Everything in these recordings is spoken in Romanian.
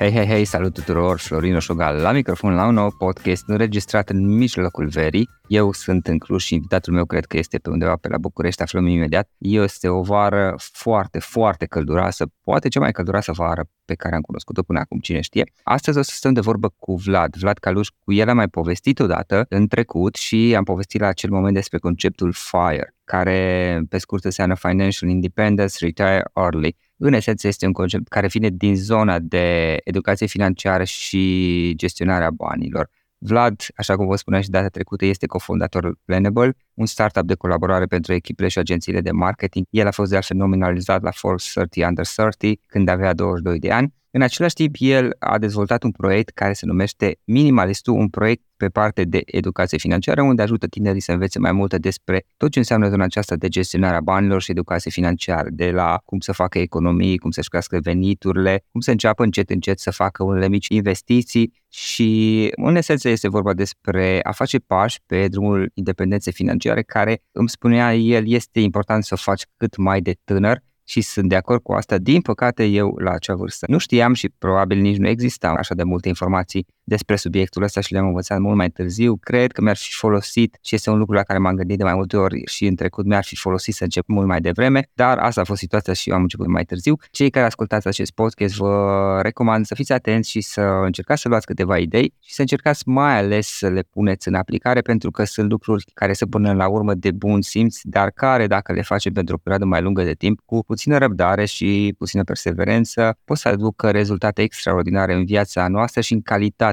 Hei, hei, hei, salut tuturor, Florin Oșogal la microfon la un nou podcast înregistrat în mijlocul verii. Eu sunt în Cluj și invitatul meu cred că este pe undeva pe la București, aflăm imediat. Este o vară foarte, foarte călduroasă, poate cea mai călduroasă vară pe care am cunoscut-o până acum, cine știe. Astăzi o să stăm de vorbă cu Vlad, Vlad Caluș, cu el am mai povestit odată în trecut și am povestit la acel moment despre conceptul FIRE, care pe scurt înseamnă Financial Independence Retire Early în esență este un concept care vine din zona de educație financiară și gestionarea banilor. Vlad, așa cum vă spuneam și data trecută, este cofondatorul Planable, un startup de colaborare pentru echipele și agențiile de marketing. El a fost de altfel nominalizat la Forbes 30 Under 30 când avea 22 de ani în același timp, el a dezvoltat un proiect care se numește Minimalistul, un proiect pe parte de educație financiară, unde ajută tinerii să învețe mai multe despre tot ce înseamnă zona aceasta de gestionare a banilor și educație financiară, de la cum să facă economii, cum să-și crească veniturile, cum să înceapă încet încet să facă unele mici investiții și în esență este vorba despre a face pași pe drumul independenței financiare care, îmi spunea el, este important să o faci cât mai de tânăr și sunt de acord cu asta. Din păcate, eu la acea vârstă nu știam și probabil nici nu existau așa de multe informații despre subiectul ăsta și le-am învățat mult mai târziu. Cred că mi-ar fi folosit și este un lucru la care m-am gândit de mai multe ori și în trecut mi-ar fi folosit să încep mult mai devreme, dar asta a fost situația și eu am început mai târziu. Cei care ascultați acest podcast vă recomand să fiți atenți și să încercați să luați câteva idei și să încercați mai ales să le puneți în aplicare pentru că sunt lucruri care se până la urmă de bun simț, dar care dacă le facem pentru o perioadă mai lungă de timp, cu puțină răbdare și puțină perseverență, pot să aducă rezultate extraordinare în viața noastră și în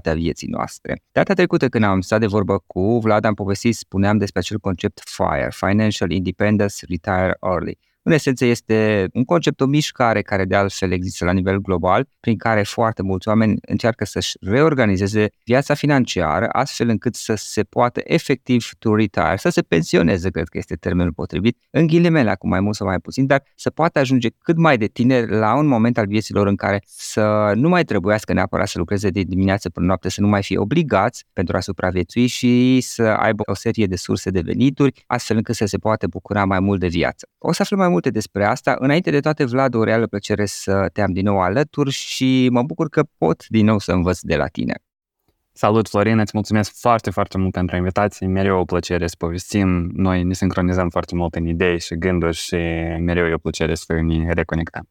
calitatea vieții noastre. Data trecută când am stat de vorbă cu Vlad, am povestit, spuneam despre acel concept FIRE, Financial Independence Retire Early. În esență este un concept, o mișcare care de altfel există la nivel global, prin care foarte mulți oameni încearcă să-și reorganizeze viața financiară astfel încât să se poată efectiv to retire, să se pensioneze, cred că este termenul potrivit, în ghilimele acum mai mult sau mai puțin, dar să poată ajunge cât mai de tineri la un moment al vieților în care să nu mai trebuiască neapărat să lucreze de dimineață până noapte, să nu mai fie obligați pentru a supraviețui și să aibă o serie de surse de venituri, astfel încât să se poată bucura mai mult de viață. O să aflăm mai multe despre asta. Înainte de toate, Vlad, o reală plăcere să te am din nou alături și mă bucur că pot din nou să învăț de la tine. Salut, Florin, îți mulțumesc foarte, foarte mult pentru invitație. Mereu o plăcere să povestim. Noi ne sincronizăm foarte mult în idei și gânduri și mereu e o plăcere să ne reconectăm.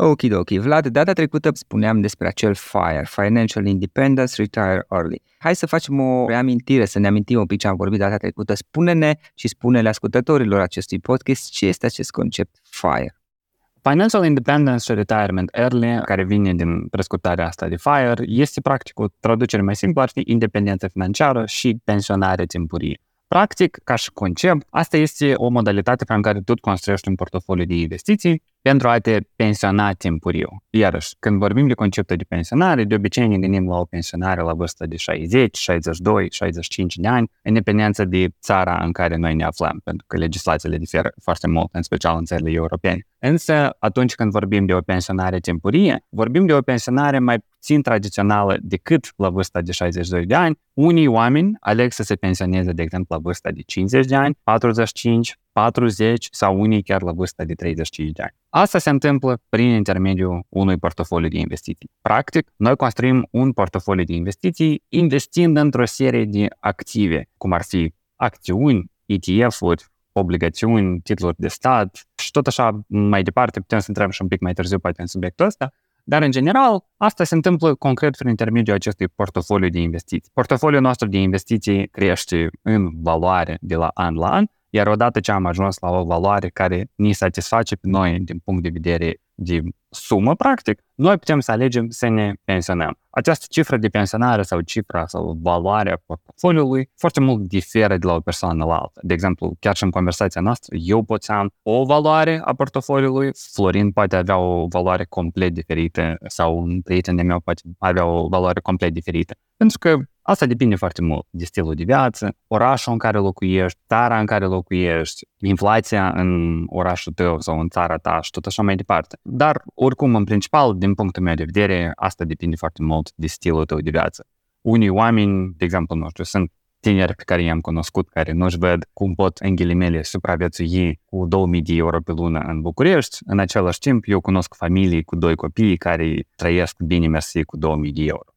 Ok, ok. Vlad, data trecută spuneam despre acel FIRE, Financial Independence Retire Early. Hai să facem o reamintire, să ne amintim un pic ce am vorbit data trecută. Spune-ne și spune-le ascultătorilor acestui podcast ce este acest concept FIRE. Financial Independence și Retirement Early, care vine din prescurtarea asta de FIRE, este practic o traducere mai simplă, ar fi independență financiară și pensionare timpurie. Practic, ca și concept, asta este o modalitate prin care tu construiești un portofoliu de investiții pentru a te pensiona timpuriu. Iarăși, când vorbim de conceptul de pensionare, de obicei ne gândim la o pensionare la vârstă de 60, 62, 65 de ani, în dependență de țara în care noi ne aflăm, pentru că legislațiile diferă foarte mult, în special în țările europene. Însă, atunci când vorbim de o pensionare timpurie, vorbim de o pensionare mai puțin tradițională decât la vârsta de 62 de ani. Unii oameni aleg să se pensioneze, de exemplu, la vârsta de 50 de ani, 45, 40 sau unii chiar la vârsta de 35 de ani. Asta se întâmplă prin intermediul unui portofoliu de investiții. Practic, noi construim un portofoliu de investiții investind într-o serie de active, cum ar fi acțiuni, ETF-uri, obligațiuni, titluri de stat și tot așa mai departe, putem să intrăm și un pic mai târziu poate în subiectul ăsta, Dar, în general, asta se întâmplă concret prin intermediul acestui portofoliu de investiții. Portofoliul nostru de investiții crește în valoare de la an la an, iar odată ce am ajuns la o valoare care ne satisface pe noi din punct de vedere de sumă, practic, noi putem să alegem să ne pensionăm. Această cifră de pensionare sau cifra sau valoarea portofoliului foarte mult diferă de la o persoană la alta. De exemplu, chiar și în conversația noastră, eu pot să am o valoare a portofoliului, Florin poate avea o valoare complet diferită sau un prieten de meu poate avea o valoare complet diferită. Pentru că Asta depinde foarte mult de stilul de viață, orașul în care locuiești, țara în care locuiești, inflația în orașul tău sau în țara ta și tot așa mai departe. Dar, oricum, în principal, din punctul meu de vedere, asta depinde foarte mult de stilul tău de viață. Unii oameni, de exemplu, nu știu, sunt tineri pe care i-am cunoscut, care nu-și văd cum pot, în ghilimele, supraviețui cu 2000 de euro pe lună în București. În același timp, eu cunosc familii cu doi copii care trăiesc bine mersi cu 2000 de euro.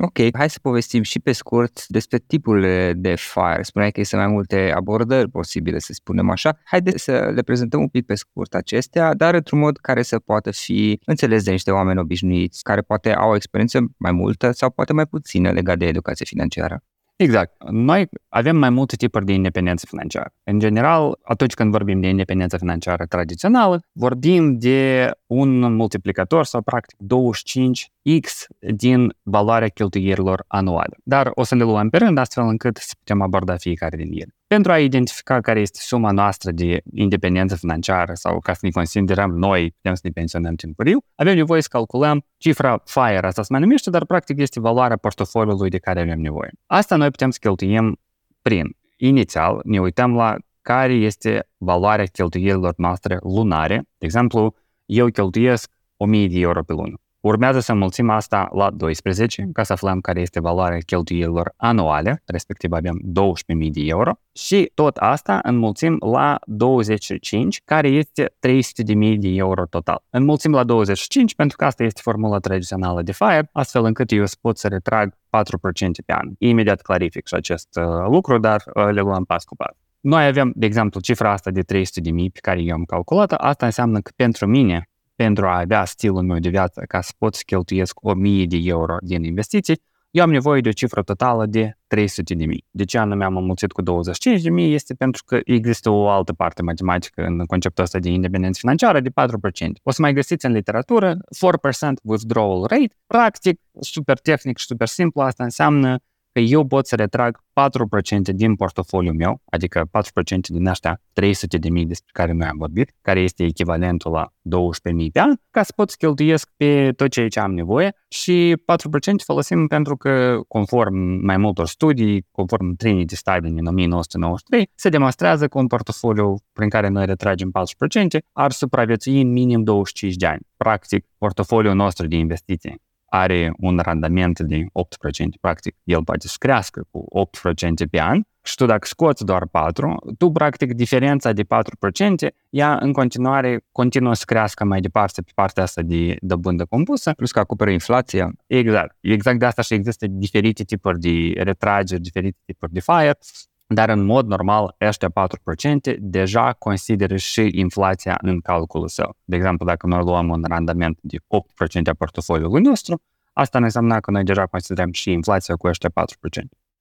Ok, hai să povestim și pe scurt despre tipurile de FIRE. Spuneai că sunt mai multe abordări posibile, să spunem așa. Haideți să le prezentăm un pic pe scurt acestea, dar într-un mod care să poată fi înțeles de niște oameni obișnuiți, care poate au o experiență mai multă sau poate mai puțină legat de educație financiară. Exact. Noi avem mai multe tipuri de independență financiară. În general, atunci când vorbim de independență financiară tradițională, vorbim de un multiplicator sau practic 25x din valoarea cheltuielilor anuale. Dar o să le luăm pe rând astfel încât să putem aborda fiecare din ele. Pentru a identifica care este suma noastră de independență financiară sau ca să ne considerăm noi, putem să ne pensionăm timpuriu, avem nevoie să calculăm cifra FIRE, asta se mai numește, dar practic este valoarea portofoliului de care avem nevoie. Asta noi putem să cheltuim prin, inițial, ne uităm la care este valoarea cheltuielilor noastre lunare. De exemplu, eu cheltuiesc 1000 de euro pe lună. Urmează să înmulțim asta la 12 ca să aflăm care este valoarea cheltuielilor anuale, respectiv avem 12.000 de euro și tot asta înmulțim la 25, care este 300.000 de euro total. Înmulțim la 25 pentru că asta este formula tradițională de FIRE, astfel încât eu pot să retrag 4% pe an. Imediat clarific și acest uh, lucru, dar uh, le luăm pas cu pas. Noi avem, de exemplu, cifra asta de 300.000 pe care eu am calculat Asta înseamnă că pentru mine pentru a avea stilul meu de viață, ca să pot să cheltuiesc 1000 de euro din investiții, eu am nevoie de o cifră totală de 300 de mii. De ce anume am înmulțit cu 25 de mii este pentru că există o altă parte matematică în conceptul ăsta de independență financiară de 4%. O să mai găsiți în literatură 4% withdrawal rate. Practic, super tehnic și super simplu, asta înseamnă că eu pot să retrag 4% din portofoliul meu, adică 4% din ăștia 300 de mii despre care noi am vorbit, care este echivalentul la 12.000 pe an, ca să pot să cheltuiesc pe tot ceea ce am nevoie și 4% folosim pentru că, conform mai multor studii, conform Trinity Study din 1993, se demonstrează că un portofoliu prin care noi retragem 4% ar supraviețui în minim 25 de ani. Practic, portofoliul nostru de investiții are un randament de 8%, practic el poate să crească cu 8% pe an și tu dacă scoți doar 4, tu practic diferența de 4% ea în continuare continuă să crească mai departe pe partea asta de dobândă compusă. Plus că acoperă inflația. Exact. Exact de asta și există diferite tipuri de retrageri, diferite tipuri de fire dar în mod normal, ăștia 4% deja consideră și inflația în calculul său. De exemplu, dacă noi luăm un randament de 8% a portofoliului nostru, asta ne înseamnă că noi deja considerăm și inflația cu ăștia 4%.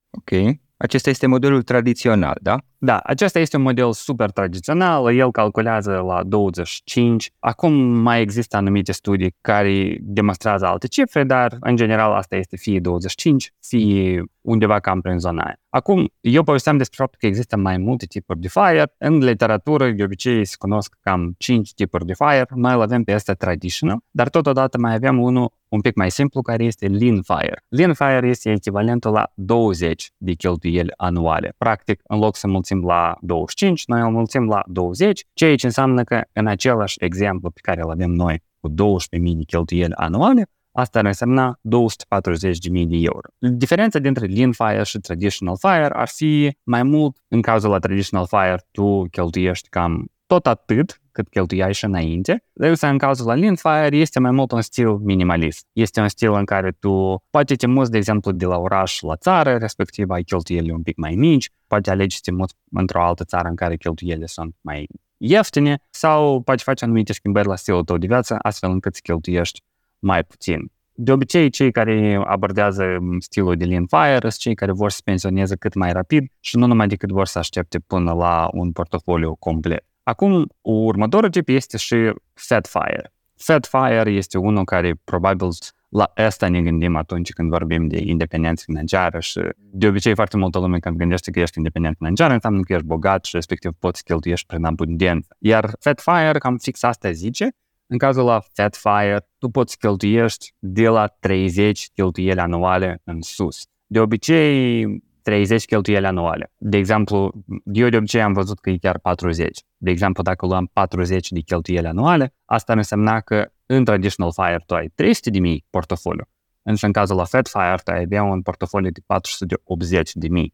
Ok. Acesta este modelul tradițional, da? Da, acesta este un model super tradițional, el calculează la 25. Acum mai există anumite studii care demonstrează alte cifre, dar în general asta este fie 25, fie undeva cam prin zona aia. Acum, eu povesteam despre faptul că există mai multe tipuri de FIRE. În literatură, de obicei, se cunosc cam 5 tipuri de FIRE. Noi îl avem pe asta traditional, dar totodată mai avem unul un pic mai simplu, care este Lean Fire. Lean Fire este echivalentul la 20 de cheltuieli anuale. Practic, în loc să mulțim la 25, noi îl mulțim la 20, ceea ce înseamnă că în același exemplu pe care îl avem noi cu 12.000 de cheltuieli anuale, asta ar însemna 240.000 de euro. Diferența dintre Lean Fire și Traditional Fire ar fi mai mult, în cazul la Traditional Fire, tu cheltuiești cam tot atât cât cheltuiai și înainte. Însă în cazul la Lean Fire este mai mult un stil minimalist. Este un stil în care tu poate te muți, de exemplu, de la oraș la țară, respectiv ai cheltuielile un pic mai mici, poate alegi să te muți într-o altă țară în care cheltuielile sunt mai ieftine sau poate face anumite schimbări la stilul tău de viață, astfel încât să cheltuiești mai puțin. De obicei, cei care abordează stilul de Lean Fire sunt cei care vor să pensioneze cât mai rapid și nu numai decât vor să aștepte până la un portofoliu complet. Acum, următorul tip este și Fat Fire. Fat Fire este unul care probabil la asta ne gândim atunci când vorbim de independență financiară și de obicei foarte multă lume când gândește că ești independent financiar înseamnă că ești bogat și respectiv poți cheltuiești prin abundență. Iar Fat Fire cam fix asta zice, în cazul la Fat Fire, tu poți cheltuiești de la 30 cheltuieli anuale în sus. De obicei, 30 cheltuieli anuale. De exemplu, eu de obicei am văzut că e chiar 40. De exemplu, dacă luăm 40 de cheltuieli anuale, asta ar însemna că în Traditional Fire tu ai 300 de mii portofoliu, însă în cazul la Fed Fire tu ai avea un portofoliu de 480 de mii.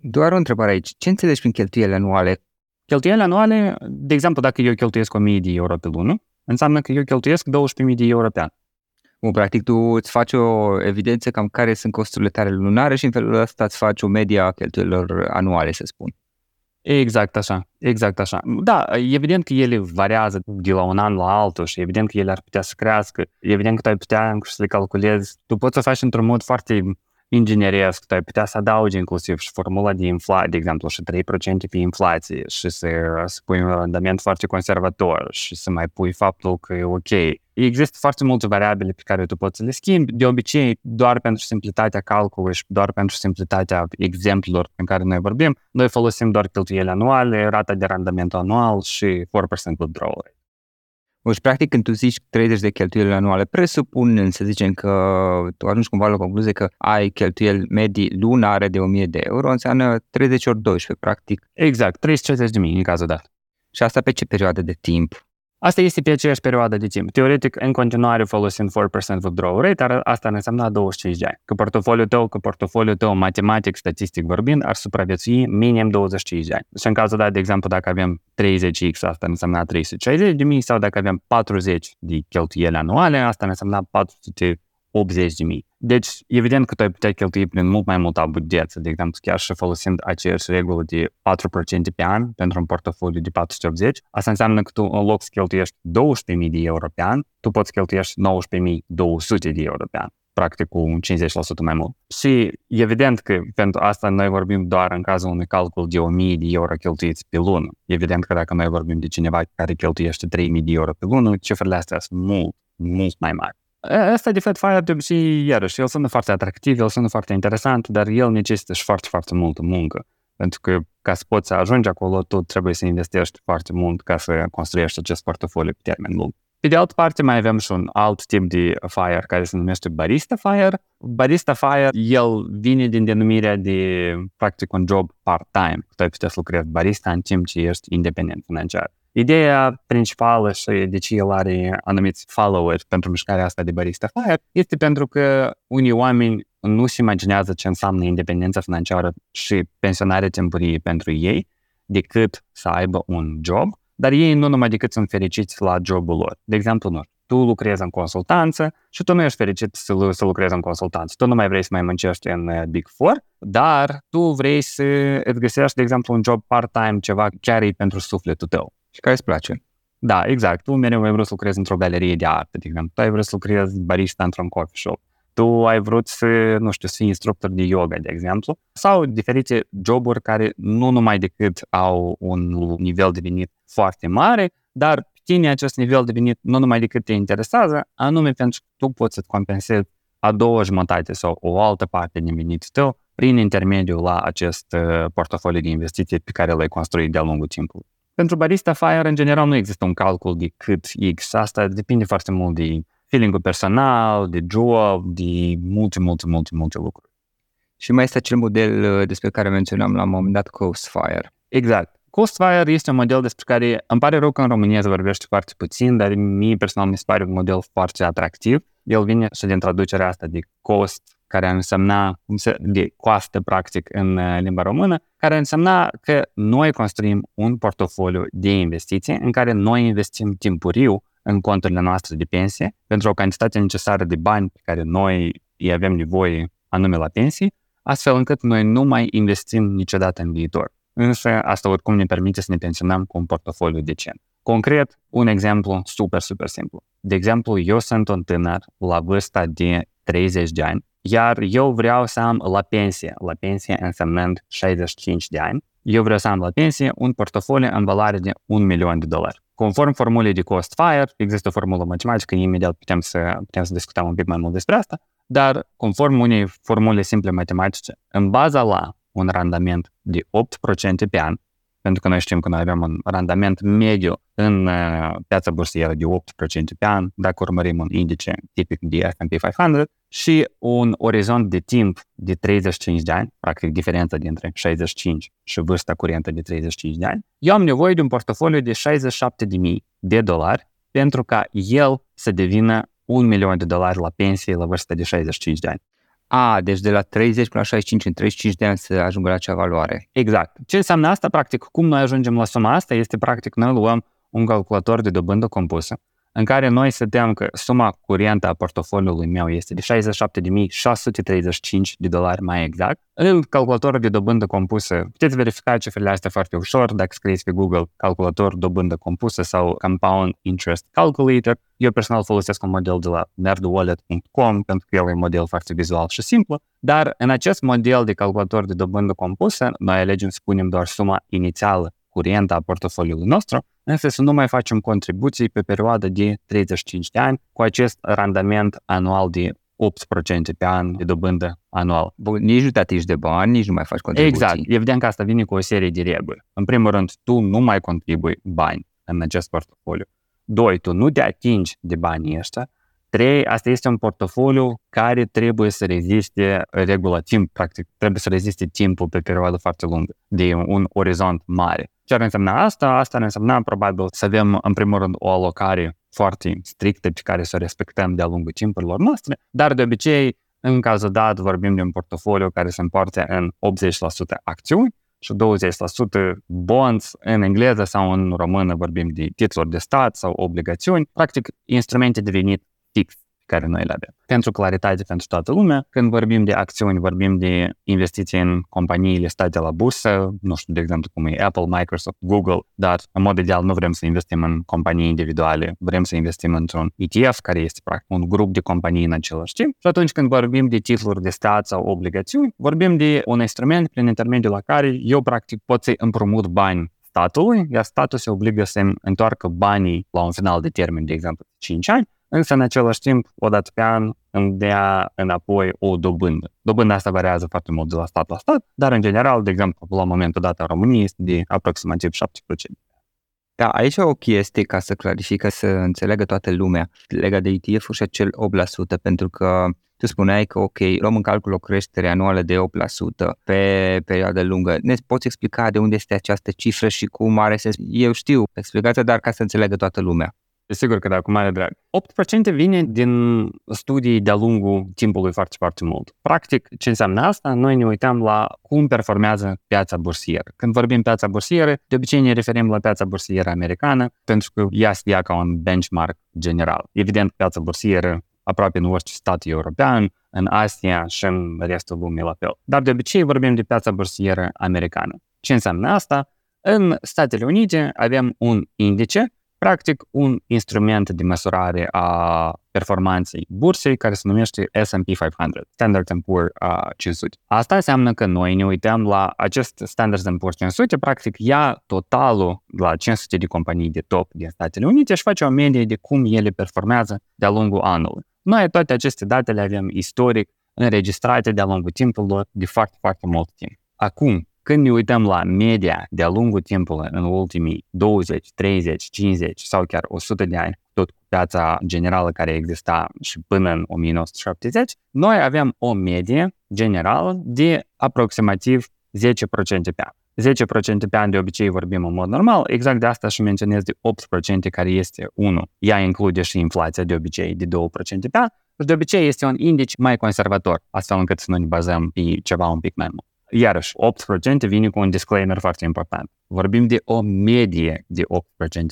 Doar o întrebare aici. Ce înțelegi prin cheltuieli anuale? Cheltuieli anuale, de exemplu, dacă eu cheltuiesc 1000 de euro pe lună, înseamnă că eu cheltuiesc 12.000 de euro pe an. Bun, practic tu îți faci o evidență cam care sunt costurile tale lunare și în felul ăsta îți faci o media a cheltuielor anuale, să spun. Exact așa, exact așa. Da, evident că ele variază de la un an la altul și evident că ele ar putea să crească. Evident că tu ai putea să le calculezi. Tu poți să faci într-un mod foarte ingineriesc, tu ai putea să adaugi inclusiv și formula de inflație, de exemplu, și 3% pe inflație și să, să pui un randament foarte conservator și să mai pui faptul că e ok. Există foarte multe variabile pe care tu poți să le schimbi, de obicei doar pentru simplitatea calculului și doar pentru simplitatea exemplelor în care noi vorbim, noi folosim doar cheltuieli anuale, rata de randament anual și 4% withdrawal rate. Deci, practic, când tu zici 30 de cheltuieli anuale, presupun, să zicem că tu ajungi cumva la concluzie că ai cheltuieli medii lunare de 1000 de euro, înseamnă 30 ori 12, practic. Exact, 30 de mii în cazul dat. Și asta pe ce perioadă de timp? Asta este pe aceeași perioadă de timp. Teoretic, în continuare folosind 4% withdrawal rate, ar, asta ar însemna 25 de ani. Că portofoliul tău, că portofoliul tău, matematic, statistic vorbind, ar supraviețui minim 25 de ani. Și în cazul dat, de exemplu, dacă avem 30x, asta însemna 360 de mii, sau dacă avem 40 de cheltuieli anuale, asta însemna 400 80 de mii. Deci, evident că tu ai putea cheltui prin mult mai multă abundență, de exemplu, chiar și folosind aceeași regulă de 4% pe an pentru un portofoliu de 480, asta înseamnă că tu în loc să cheltuiești 200.000 de euro pe an, tu poți cheltuiești 19.200 de euro pe an practic cu 50% mai mult. Și evident că pentru asta noi vorbim doar în cazul unui calcul de 1000 de euro cheltuiți pe lună. Evident că dacă noi vorbim de cineva care cheltuiește 3000 de euro pe lună, cifrele astea sunt mult, mult mai mari. Asta de fapt Fire de obicei, iarăși, el sună foarte atractiv, el sună foarte interesant, dar el necesită și foarte, foarte multă muncă. Pentru că ca să poți să ajungi acolo, tu trebuie să investești foarte mult ca să construiești acest portofoliu pe termen lung. Pe de altă parte, mai avem și un alt tip de Fire care se numește Barista Fire. Barista Fire, el vine din denumirea de, practic, un job part-time. Tu ai putea să lucrezi barista în timp ce ești independent financiar. Ideea principală și de ce el are anumiți followers pentru mișcarea asta de barista fire este pentru că unii oameni nu se imaginează ce înseamnă independența financiară și pensionare timpurie pentru ei, decât să aibă un job, dar ei nu numai decât sunt fericiți la jobul lor. De exemplu, nu tu lucrezi în consultanță și tu nu ești fericit să, să lucrezi în consultanță. Tu nu mai vrei să mai muncești în uh, Big Four, dar tu vrei să îți găsești, de exemplu, un job part-time, ceva chiar e pentru sufletul tău și care îți place. Da, exact. Tu mereu ai vrut să lucrezi într-o galerie de artă, de exemplu. Tu ai vrut să lucrezi barista într-un coffee shop. Tu ai vrut să, nu știu, să fii instructor de yoga, de exemplu. Sau diferite joburi care nu numai decât au un nivel de venit foarte mare, dar tine acest nivel de venit nu numai decât te interesează, anume pentru că tu poți să-ți compensezi a doua jumătate sau o altă parte din venitul tău prin intermediul la acest uh, portofoliu de investiții pe care l-ai construit de-a lungul timpului. Pentru barista Fire, în general, nu există un calcul de cât X. Asta depinde foarte mult de feeling personal, de job, de multe, multe, multe, multe lucruri. Și mai este acel model uh, despre care menționam la un moment dat, Coast Fire. Exact. Coast Fire este un model despre care îmi pare rău că în România se vorbește foarte puțin, dar mie personal mi se pare un model foarte atractiv. el vine și din traducerea asta de cost, care însemna, cum se, de coastă practic în uh, limba română, care însemna că noi construim un portofoliu de investiții în care noi investim timpuriu în conturile noastre de pensie pentru o cantitate necesară de bani pe care noi îi avem nevoie anume la pensii, astfel încât noi nu mai investim niciodată în viitor. Însă asta oricum ne permite să ne pensionăm cu un portofoliu decent. Concret, un exemplu super, super simplu. De exemplu, eu sunt un tânăr la vârsta de 30 de ani, iar eu vreau să am la pensie, la pensie însemnând 65 de ani, eu vreau să am la pensie un portofoliu în valoare de 1 milion de dolari. Conform formulei de cost fire, există o formulă matematică, imediat putem să, putem să discutăm un pic mai mult despre asta, dar conform unei formule simple matematice, în baza la un randament de 8% pe an, pentru că noi știm că noi avem un randament mediu în uh, piața bursieră de 8% pe an, dacă urmărim un indice tipic de S&P 500 și un orizont de timp de 35 de ani, practic diferența dintre 65 și vârsta curentă de 35 de ani, eu am nevoie de un portofoliu de 67.000 de dolari pentru ca el să devină un milion de dolari la pensie la vârsta de 65 de ani. A, deci de la 30 până la 65 în 35 de ani să ajungă la acea valoare. Exact. Ce înseamnă asta? Practic, cum noi ajungem la suma asta este, practic, noi luăm un calculator de dobândă compusă în care noi stăteam că suma curentă a portofoliului meu este de 67.635 de dolari mai exact. În calculatorul de dobândă compusă puteți verifica cifrele astea foarte ușor dacă scrieți pe Google calculator dobândă compusă sau Compound Interest Calculator. Eu personal folosesc un model de la nerdwallet.com pentru că el e un model foarte vizual și simplu, dar în acest model de calculator de dobândă compusă noi alegem să punem doar suma inițială curentă a portofoliului nostru, însă să nu mai facem contribuții pe perioada de 35 de ani cu acest randament anual de 8% pe an de dobândă anual. Bun, nici nu te atingi de bani, nici nu mai faci contribuții. Exact. Evident că asta vine cu o serie de reguli. În primul rând, tu nu mai contribui bani în acest portofoliu. Doi, tu nu te atingi de banii ăștia. Trei, asta este un portofoliu care trebuie să reziste regula timp, practic, trebuie să reziste timpul pe perioadă foarte lungă, de un orizont mare. Ce ar însemna asta? Asta ar însemna probabil să avem în primul rând o alocare foarte strictă pe care să o respectăm de-a lungul timpurilor noastre, dar de obicei, în cazul dat, vorbim de un portofoliu care se împarte în 80% acțiuni și 20% bonds în engleză sau în română vorbim de titluri de stat sau obligațiuni, practic instrumente de venit fix care noi le avem. Pentru claritate pentru toată lumea, când vorbim de acțiuni, vorbim de investiții în companii listate la bursă, nu știu, de exemplu, cum e Apple, Microsoft, Google, dar în mod ideal nu vrem să investim în companii individuale, vrem să investim într-un ETF, care este practic un grup de companii în același timp. Și atunci când vorbim de titluri de stat sau obligațiuni, vorbim de un instrument prin intermediul la care eu practic pot să împrumut bani statului, iar statul se obligă să întoarcă banii la un final de termen, de exemplu, 5 ani, însă în același timp, o dată pe an, îmi dea înapoi o dobândă. Dobânda asta variază foarte mult de la stat la stat, dar în general, de exemplu, la momentul dat în România este de aproximativ 7%. Da, aici o chestie ca să clarifică, să înțeleagă toată lumea legat de ETF-ul și acel 8%, pentru că tu spuneai că, ok, luăm în calcul o creștere anuală de 8% pe perioadă lungă. Ne poți explica de unde este această cifră și cum are sens? Eu știu explicația, dar ca să înțeleagă toată lumea. Sigur că da, cu mare drag. 8% vine din studii de-a lungul timpului foarte, foarte mult. Practic, ce înseamnă asta? Noi ne uităm la cum performează piața bursieră. Când vorbim piața bursieră, de obicei ne referim la piața bursieră americană, pentru că ea se ia ca un benchmark general. Evident, piața bursieră aproape în orice stat european, în Asia și în restul lumii la fel. Dar de obicei vorbim de piața bursieră americană. Ce înseamnă asta? În Statele Unite avem un indice practic un instrument de măsurare a performanței bursei care se numește S&P 500, Standard Poor's 500. Asta înseamnă că noi ne uităm la acest Standard Poor's 500, practic ia totalul la 500 de companii de top din Statele Unite și face o medie de cum ele performează de-a lungul anului. Noi toate aceste date le avem istoric înregistrate de-a lungul timpului de foarte, foarte mult timp. Acum, când ne uităm la media de-a lungul timpului în ultimii 20, 30, 50 sau chiar 100 de ani, tot cu piața generală care exista și până în 1970, noi avem o medie generală de aproximativ 10% pe an. 10% pe an de obicei vorbim în mod normal, exact de asta și menționez de 8% care este 1. Ea include și inflația de obicei de 2% pe an, și de obicei este un indice mai conservator, astfel încât să nu ne bazăm pe ceva un pic mai mult. Iarăși, 8% vine cu un disclaimer foarte important. Vorbim de o medie de 8%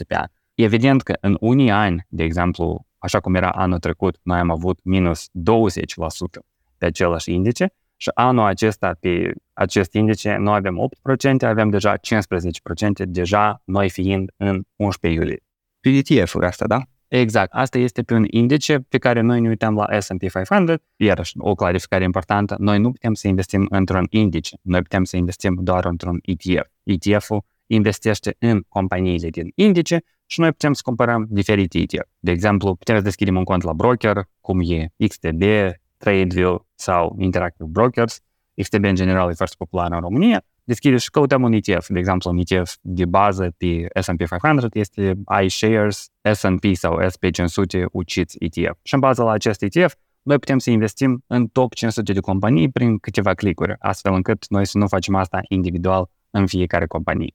pe an. Evident că în unii ani, de exemplu, așa cum era anul trecut, noi am avut minus 20% pe același indice și anul acesta pe acest indice noi avem 8%, avem deja 15%, deja noi fiind în 11 iulie. Pe ETF-uri asta, da? Exact. Asta este pe un indice pe care noi ne uităm la S&P 500. Iarăși, o clarificare importantă, noi nu putem să investim într-un indice, noi putem să investim doar într-un ETF. ETF-ul investește în companiile din indice și noi putem să comparăm diferite ETF. De exemplu, putem să deschidem un cont la broker, cum e XTB, TradeView sau Interactive Brokers. XTB în general e foarte popular în România. Deschidem și căutăm un ETF. De exemplu, un ETF de bază pe S&P 500 este iShares S&P sau SP500 UCITS ETF. Și în bază la acest ETF, noi putem să investim în top 500 de companii prin câteva clicuri, astfel încât noi să nu facem asta individual în fiecare companie.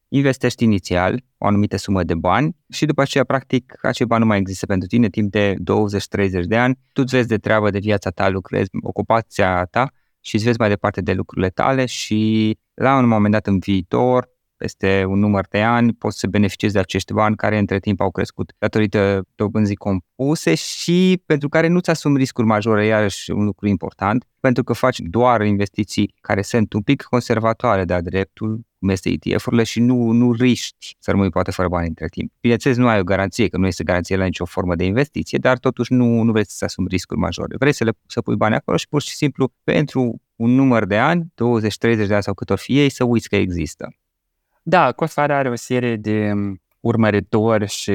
investești inițial o anumită sumă de bani și după aceea, practic, acei bani nu mai există pentru tine timp de 20-30 de ani. Tu îți vezi de treabă de viața ta, lucrezi, ocupația ta și îți vezi mai departe de lucrurile tale și la un moment dat în viitor, peste un număr de ani, poți să beneficiezi de acești bani care între timp au crescut datorită dobânzii compuse și pentru care nu-ți asumi riscuri majore, iarăși un lucru important, pentru că faci doar investiții care sunt un pic conservatoare de-a dreptul, cum este ETF-urile și nu, nu riști să rămâi poate fără bani între timp. Bineînțeles, nu ai o garanție, că nu este garanție la nicio formă de investiție, dar totuși nu, nu vrei să asumi riscuri majore. Vrei să, le, să pui bani acolo și pur și simplu pentru un număr de ani, 20-30 de ani sau cât or fi ei, să uiți că există. Da, Cosfare are o serie de urmăritori și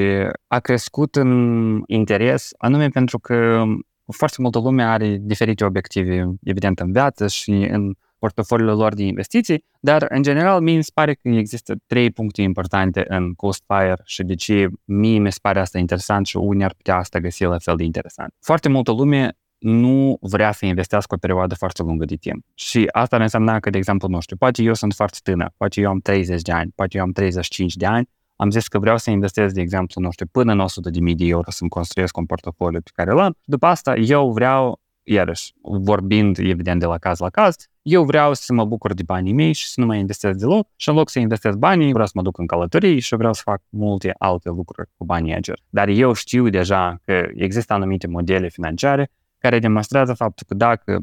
a crescut în interes, anume pentru că foarte multă lume are diferite obiective, evident, în viață și în portofoliul lor de investiții, dar în general mie mi se pare că există trei puncte importante în Fire și de ce mie mi se pare asta interesant și unii ar putea asta găsi la fel de interesant. Foarte multă lume nu vrea să investească o perioadă foarte lungă de timp. Și asta înseamnă că, de exemplu, nu știu, poate eu sunt foarte tânăr, poate eu am 30 de ani, poate eu am 35 de ani, am zis că vreau să investez, de exemplu, nu știu, până în 100 de mii de euro să-mi construiesc un portofoliu pe care l-am. După asta, eu vreau, iarăși, vorbind evident de la caz la caz, eu vreau să mă bucur de banii mei și să nu mai investez deloc și în loc să investez banii, vreau să mă duc în călătorii și vreau să fac multe alte lucruri cu banii acești. Dar eu știu deja că există anumite modele financiare care demonstrează faptul că dacă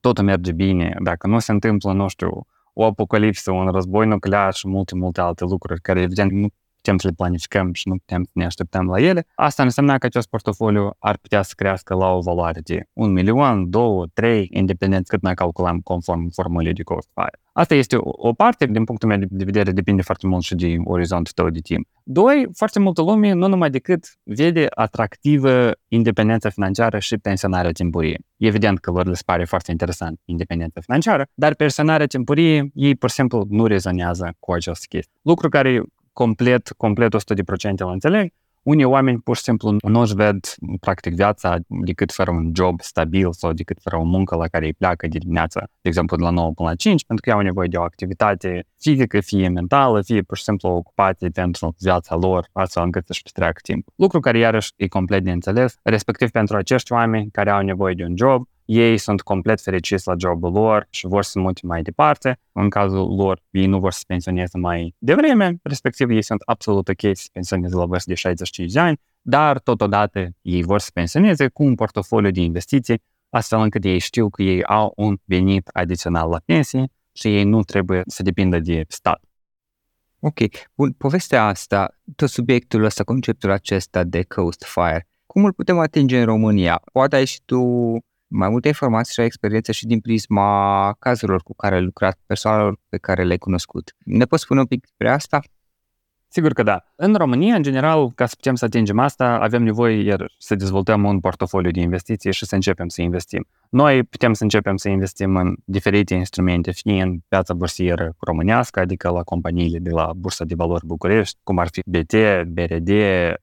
totul merge bine, dacă nu se întâmplă, nu știu, o apocalipsă, un război nuclear și multe, multe alte lucruri care evident nu putem să le planificăm și nu putem să ne așteptăm la ele, asta înseamnă că acest portofoliu ar putea să crească la o valoare de 1 milion, 2, 3, independent cât noi calculăm conform formulei de cost fire. Asta este o, o parte, din punctul meu de vedere, depinde foarte mult și de orizontul tău de timp. Doi, foarte multă lume nu numai decât vede atractivă independența financiară și pensionarea timpurie. Evident că lor le pare foarte interesant independența financiară, dar pensionarea timpurie, ei pur și simplu nu rezonează cu această chestie. Lucru care complet, complet 100% îl înțeleg, unii oameni pur și simplu nu își ved practic viața decât fără un job stabil sau decât fără o muncă la care îi pleacă de dimineață, de exemplu de la 9 până la 5, pentru că au nevoie de o activitate fizică, fie mentală, fie pur și simplu ocupație pentru viața lor, astfel încât să-și petreacă timp. Lucru care iarăși e complet de înțeles, respectiv pentru acești oameni care au nevoie de un job, ei sunt complet fericiți la jobul lor și vor să mute mai departe. În cazul lor, ei nu vor să pensioneze mai devreme, respectiv ei sunt absolut ok să pensioneze la vârstă de 65 de ani, dar totodată ei vor să pensioneze cu un portofoliu de investiții astfel încât ei știu că ei au un venit adițional la pensie și ei nu trebuie să depindă de stat. Ok, bun, povestea asta, tot subiectul ăsta, conceptul acesta de Coast Fire, cum îl putem atinge în România? Poate ai și tu mai multe informații și experiență și din prisma cazurilor cu care ai lucrat, persoanelor pe care le-ai cunoscut. Ne poți spune un pic despre asta? Sigur că da. În România, în general, ca să putem să atingem asta, avem nevoie iar să dezvoltăm un portofoliu de investiții și să începem să investim. Noi putem să începem să investim în diferite instrumente, fie în piața bursieră românească, adică la companiile de la Bursa de Valori București, cum ar fi BT, BRD,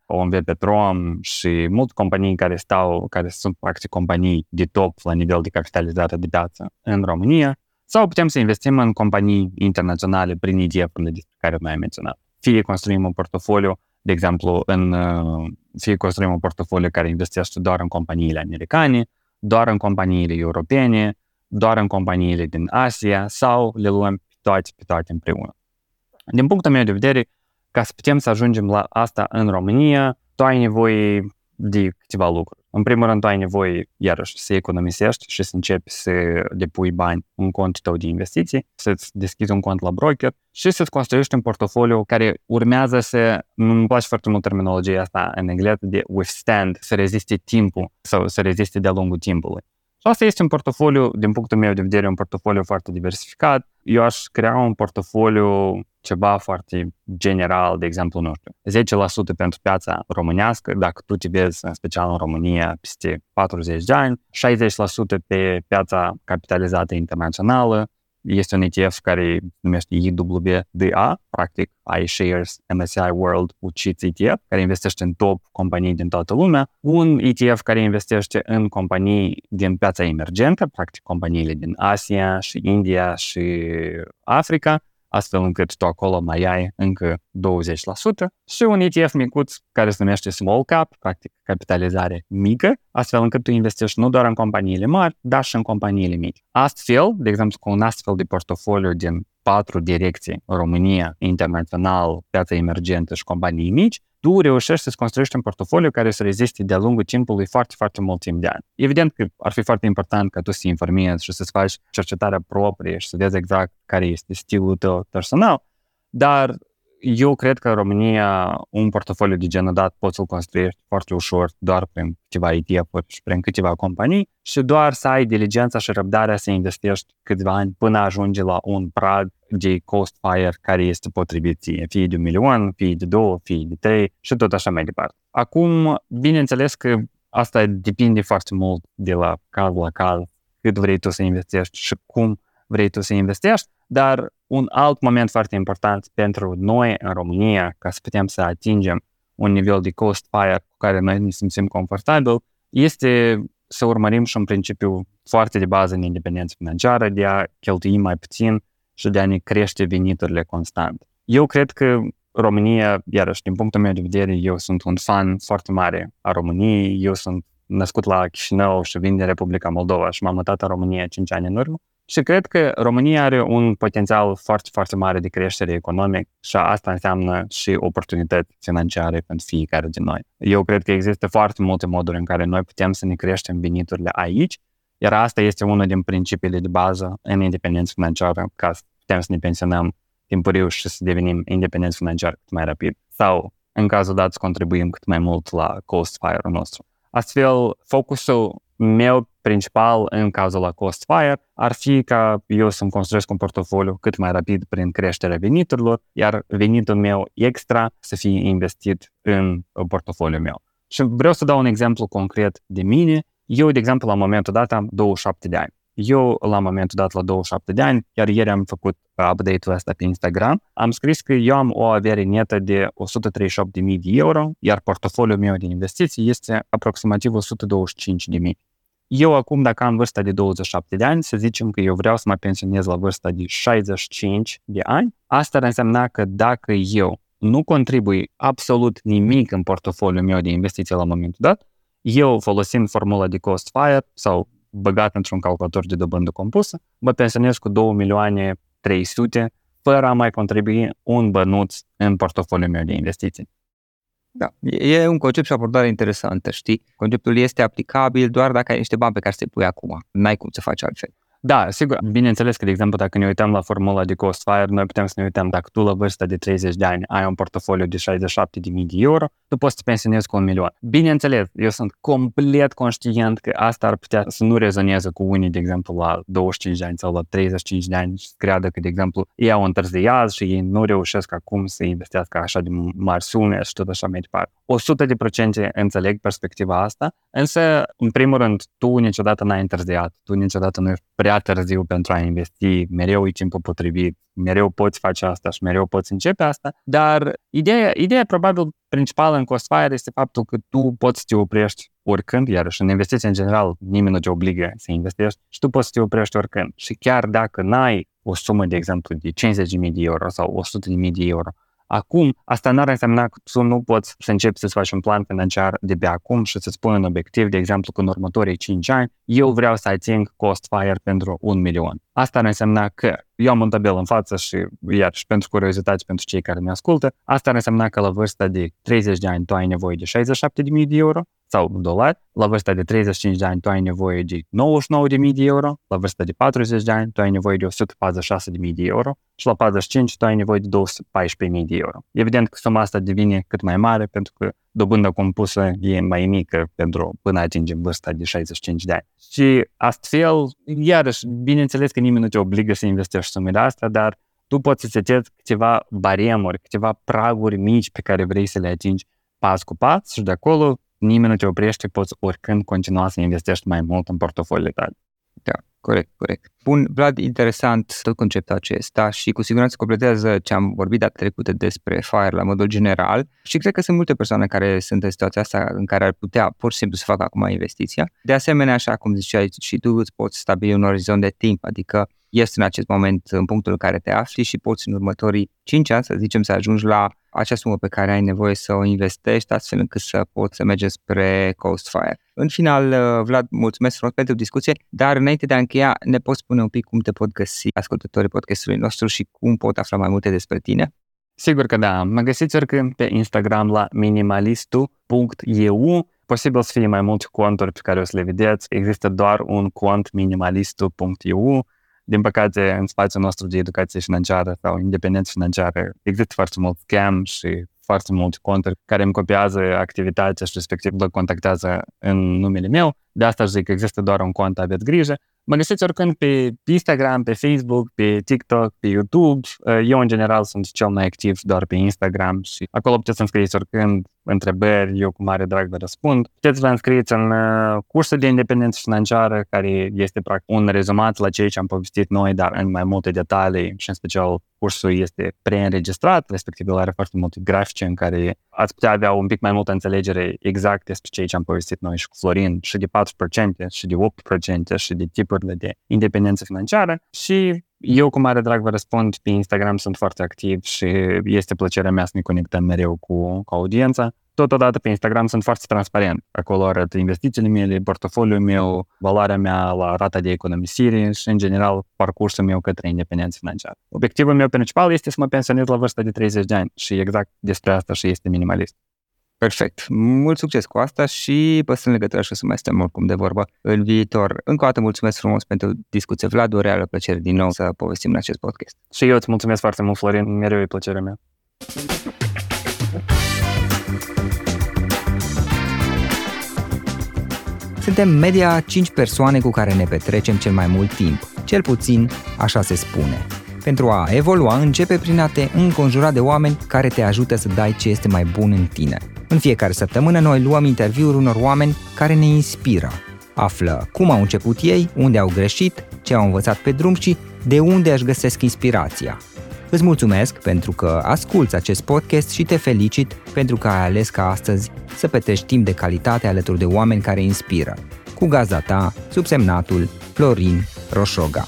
OMV Petrom și multe companii care stau, care sunt practic companii de top la nivel de capitalizare de piață în România, sau putem să investim în companii internaționale prin ETF-urile despre care mai am menționat fie construim un portofoliu, de exemplu, în, uh, fie construim un portofoliu care investește doar în companiile americane, doar în companiile europene, doar în companiile din Asia sau le luăm pe toate, pe toate împreună. Din punctul meu de vedere, ca să putem să ajungem la asta în România, tu ai nevoie de câteva lucruri. În primul rând, tu ai nevoie, iarăși, să economisești și să începi să depui bani în contul tău de investiții, să-ți deschizi un cont la broker și să-ți construiești un portofoliu care urmează să, nu-mi place foarte mult terminologia asta în engleză, de withstand, să reziste timpul sau să reziste de-a lungul timpului. Și asta este un portofoliu, din punctul meu de vedere, un portofoliu foarte diversificat. Eu aș crea un portofoliu ceva foarte general, de exemplu, nu știu, 10% pentru piața românească, dacă tu te vezi în special în România peste 40 de ani, 60% pe piața capitalizată internațională, este un ETF care se numește IWDA, practic iShares MSCI World UCITS ETF, care investește în top companii din toată lumea, un ETF care investește în companii din piața emergentă, practic companiile din Asia și India și Africa, astfel încât tu acolo mai ai încă 20% și un ETF micuț care se numește Small Cap, practic capitalizare mică, astfel încât tu investești nu doar în companiile mari, dar și în companiile mici. Astfel, de exemplu, cu un astfel de portofoliu din patru direcții, România, internațional, piața emergentă și companii mici, tu reușești să-ți construiești un portofoliu care să reziste de-a lungul timpului foarte, foarte mult timp de ani. Evident că ar fi foarte important ca tu să informezi și să-ți faci cercetarea proprie și să vezi exact care este stilul tău personal, dar eu cred că în România un portofoliu de genul dat poți să-l construiești foarte ușor doar prin câteva ETF-uri și prin câteva companii și doar să ai diligența și răbdarea să investești câțiva ani până ajungi la un prag de cost fire care este potrivit ție, fie de un milion, fie de două, fie de trei și tot așa mai departe. Acum, bineînțeles că asta depinde foarte mult de la caz la caz, cât vrei tu să investești și cum vrei tu să investești, dar un alt moment foarte important pentru noi în România, ca să putem să atingem un nivel de cost fire cu care noi ne simțim confortabil, este să urmărim și un principiu foarte de bază în independență financiară, de a cheltui mai puțin și de a ne crește veniturile constant. Eu cred că România, iarăși, din punctul meu de vedere, eu sunt un fan foarte mare a României, eu sunt născut la Chișinău și vin din Republica Moldova și m-am mutat în România 5 ani în urmă și cred că România are un potențial foarte, foarte mare de creștere economic și asta înseamnă și oportunități financiare pentru fiecare din noi. Eu cred că există foarte multe moduri în care noi putem să ne creștem veniturile aici, iar asta este unul din principiile de bază în independență financiară, ca să putem să ne pensionăm timpuriu și să devenim independenți financiar cât mai rapid. Sau, în cazul dat, să contribuim cât mai mult la cost fire-ul nostru. Astfel, focusul meu principal în cazul la cost fire ar fi ca eu să-mi construiesc un portofoliu cât mai rapid prin creșterea veniturilor, iar venitul meu extra să fie investit în portofoliul meu. Și vreau să dau un exemplu concret de mine. Eu, de exemplu, la momentul dat am 27 de ani. Eu, la momentul dat, la 27 de ani, iar ieri am făcut update-ul ăsta pe Instagram, am scris că eu am o avere netă de 138.000 de euro, iar portofoliul meu de investiții este aproximativ 125.000. Eu acum, dacă am vârsta de 27 de ani, să zicem că eu vreau să mă pensionez la vârsta de 65 de ani, asta ar însemna că dacă eu nu contribui absolut nimic în portofoliul meu de investiții la momentul dat, eu folosind formula de cost fire sau băgat într-un calculator de dobândă compusă, mă pensionez cu 2 milioane 300 fără a mai contribui un bănuț în portofoliul meu de investiții. Da, e un concept și o abordare interesantă, știi? Conceptul este aplicabil doar dacă ai niște bani pe care să-i pui acum. N-ai cum să faci altfel. Da, sigur. Bineînțeles că, de exemplu, dacă ne uităm la formula de cost fire, noi putem să ne uităm dacă tu la vârsta de 30 de ani ai un portofoliu de 67.000 de euro, tu poți să te pensionezi cu un milion. Bineînțeles, eu sunt complet conștient că asta ar putea să nu rezoneze cu unii, de exemplu, la 25 de ani sau la 35 de ani și să creadă că, de exemplu, ei au întârziat și ei nu reușesc acum să investească așa de mari sume și tot așa mai departe. 100 de procente înțeleg perspectiva asta, însă, în primul rând, tu niciodată n-ai întârziat, tu niciodată nu ești prea târziu pentru a investi, mereu e timpul potrivit, mereu poți face asta și mereu poți începe asta, dar ideea, ideea probabil principală în Costfire este faptul că tu poți să te oprești oricând, iarăși în investiții în general nimeni nu te obligă să investești și tu poți să te oprești oricând. Și chiar dacă n-ai o sumă, de exemplu, de 50.000 de euro sau 100.000 de euro, Acum, asta n-ar însemna că tu nu poți să începi să-ți faci un plan financiar de pe acum și să-ți pui un obiectiv, de exemplu, că în următorii 5 ani eu vreau să ating cost fire pentru un milion. Asta ar însemna că eu am un tabel în față și, iar și pentru curiozitate pentru cei care ne ascultă, asta ar însemna că la vârsta de 30 de ani tu ai nevoie de 67.000 de euro, sau dolari, la vârsta de 35 de ani tu ai nevoie de 99.000 de euro, la vârsta de 40 de ani tu ai nevoie de 146.000 de euro și la 45 tu ai nevoie de 214.000 de euro. Evident că suma asta devine cât mai mare pentru că dobânda compusă e mai mică pentru până atingem vârsta de 65 de ani. Și astfel, iarăși, bineînțeles că nimeni nu te obligă să investești sumele astea, dar tu poți să setezi câteva baremuri, câteva praguri mici pe care vrei să le atingi pas cu pas și de acolo nimeni nu te oprește, poți oricând continua să investești mai mult în portofoliul tale. Da, corect, corect. Bun, Vlad, interesant tot conceptul acesta și cu siguranță completează ce am vorbit data trecută despre FIRE la modul general și cred că sunt multe persoane care sunt în situația asta în care ar putea pur și simplu să facă acum investiția. De asemenea, așa cum ziceai și tu, îți poți stabili un orizont de timp, adică ești în acest moment în punctul în care te afli și poți în următorii 5 ani, să zicem, să ajungi la acea sumă pe care ai nevoie să o investești, astfel încât să poți să mergi spre Coast Fire. În final, uh, Vlad, mulțumesc frumos pentru discuție, dar înainte de a încheia, ne poți spune un pic cum te pot găsi ascultătorii podcastului nostru și cum pot afla mai multe despre tine? Sigur că da. Mă găsiți oricând pe Instagram la minimalistu.eu. Posibil să fie mai multe conturi pe care o să le vedeți. Există doar un cont minimalistu.eu din păcate, în spațiul nostru de educație financiară sau independență financiară există foarte mult scam și foarte multe conturi care îmi copiază activitatea și respectiv le contactează în numele meu. De asta zic că există doar un cont, aveți grijă. Mă găsiți oricând pe Instagram, pe Facebook, pe TikTok, pe YouTube. Eu, în general, sunt cel mai activ doar pe Instagram și acolo puteți să-mi scrieți oricând întrebări, eu cu mare drag vă răspund. Puteți să vă înscrieți în uh, cursul de independență financiară, care este practic un rezumat la ceea ce am povestit noi, dar în mai multe detalii și în special cursul este preînregistrat, respectiv el are foarte multe grafice în care ați putea avea un pic mai multă înțelegere exact despre ceea ce am povestit noi și cu Florin, și de 4% și de 8% și de tipurile de independență financiară și eu cu mare drag vă răspund pe Instagram, sunt foarte activ și este plăcerea mea să ne conectăm mereu cu, cu audiența. Totodată pe Instagram sunt foarte transparent. Acolo arăt investițiile mele, portofoliul meu, valoarea mea la rata de economisire și, în general, parcursul meu către independență financiară. Obiectivul meu principal este să mă pensionez la vârsta de 30 de ani și exact despre asta și este minimalist. Perfect. Mult succes cu asta și păstrăm legătura și o să mai stăm oricum de vorbă în viitor. Încă o dată mulțumesc frumos pentru discuție, Vlad, o reală plăcere din nou să povestim în acest podcast. Și eu îți mulțumesc foarte mult, Florin, mereu e plăcerea mea. Suntem media 5 persoane cu care ne petrecem cel mai mult timp. Cel puțin așa se spune. Pentru a evolua, începe prin a te înconjura de oameni care te ajută să dai ce este mai bun în tine. În fiecare săptămână noi luăm interviuri unor oameni care ne inspiră. Află cum au început ei, unde au greșit, ce au învățat pe drum și de unde își găsesc inspirația. Îți mulțumesc pentru că asculți acest podcast și te felicit pentru că ai ales ca astăzi să petrești timp de calitate alături de oameni care inspiră. Cu gazda ta, subsemnatul Florin Roșoga.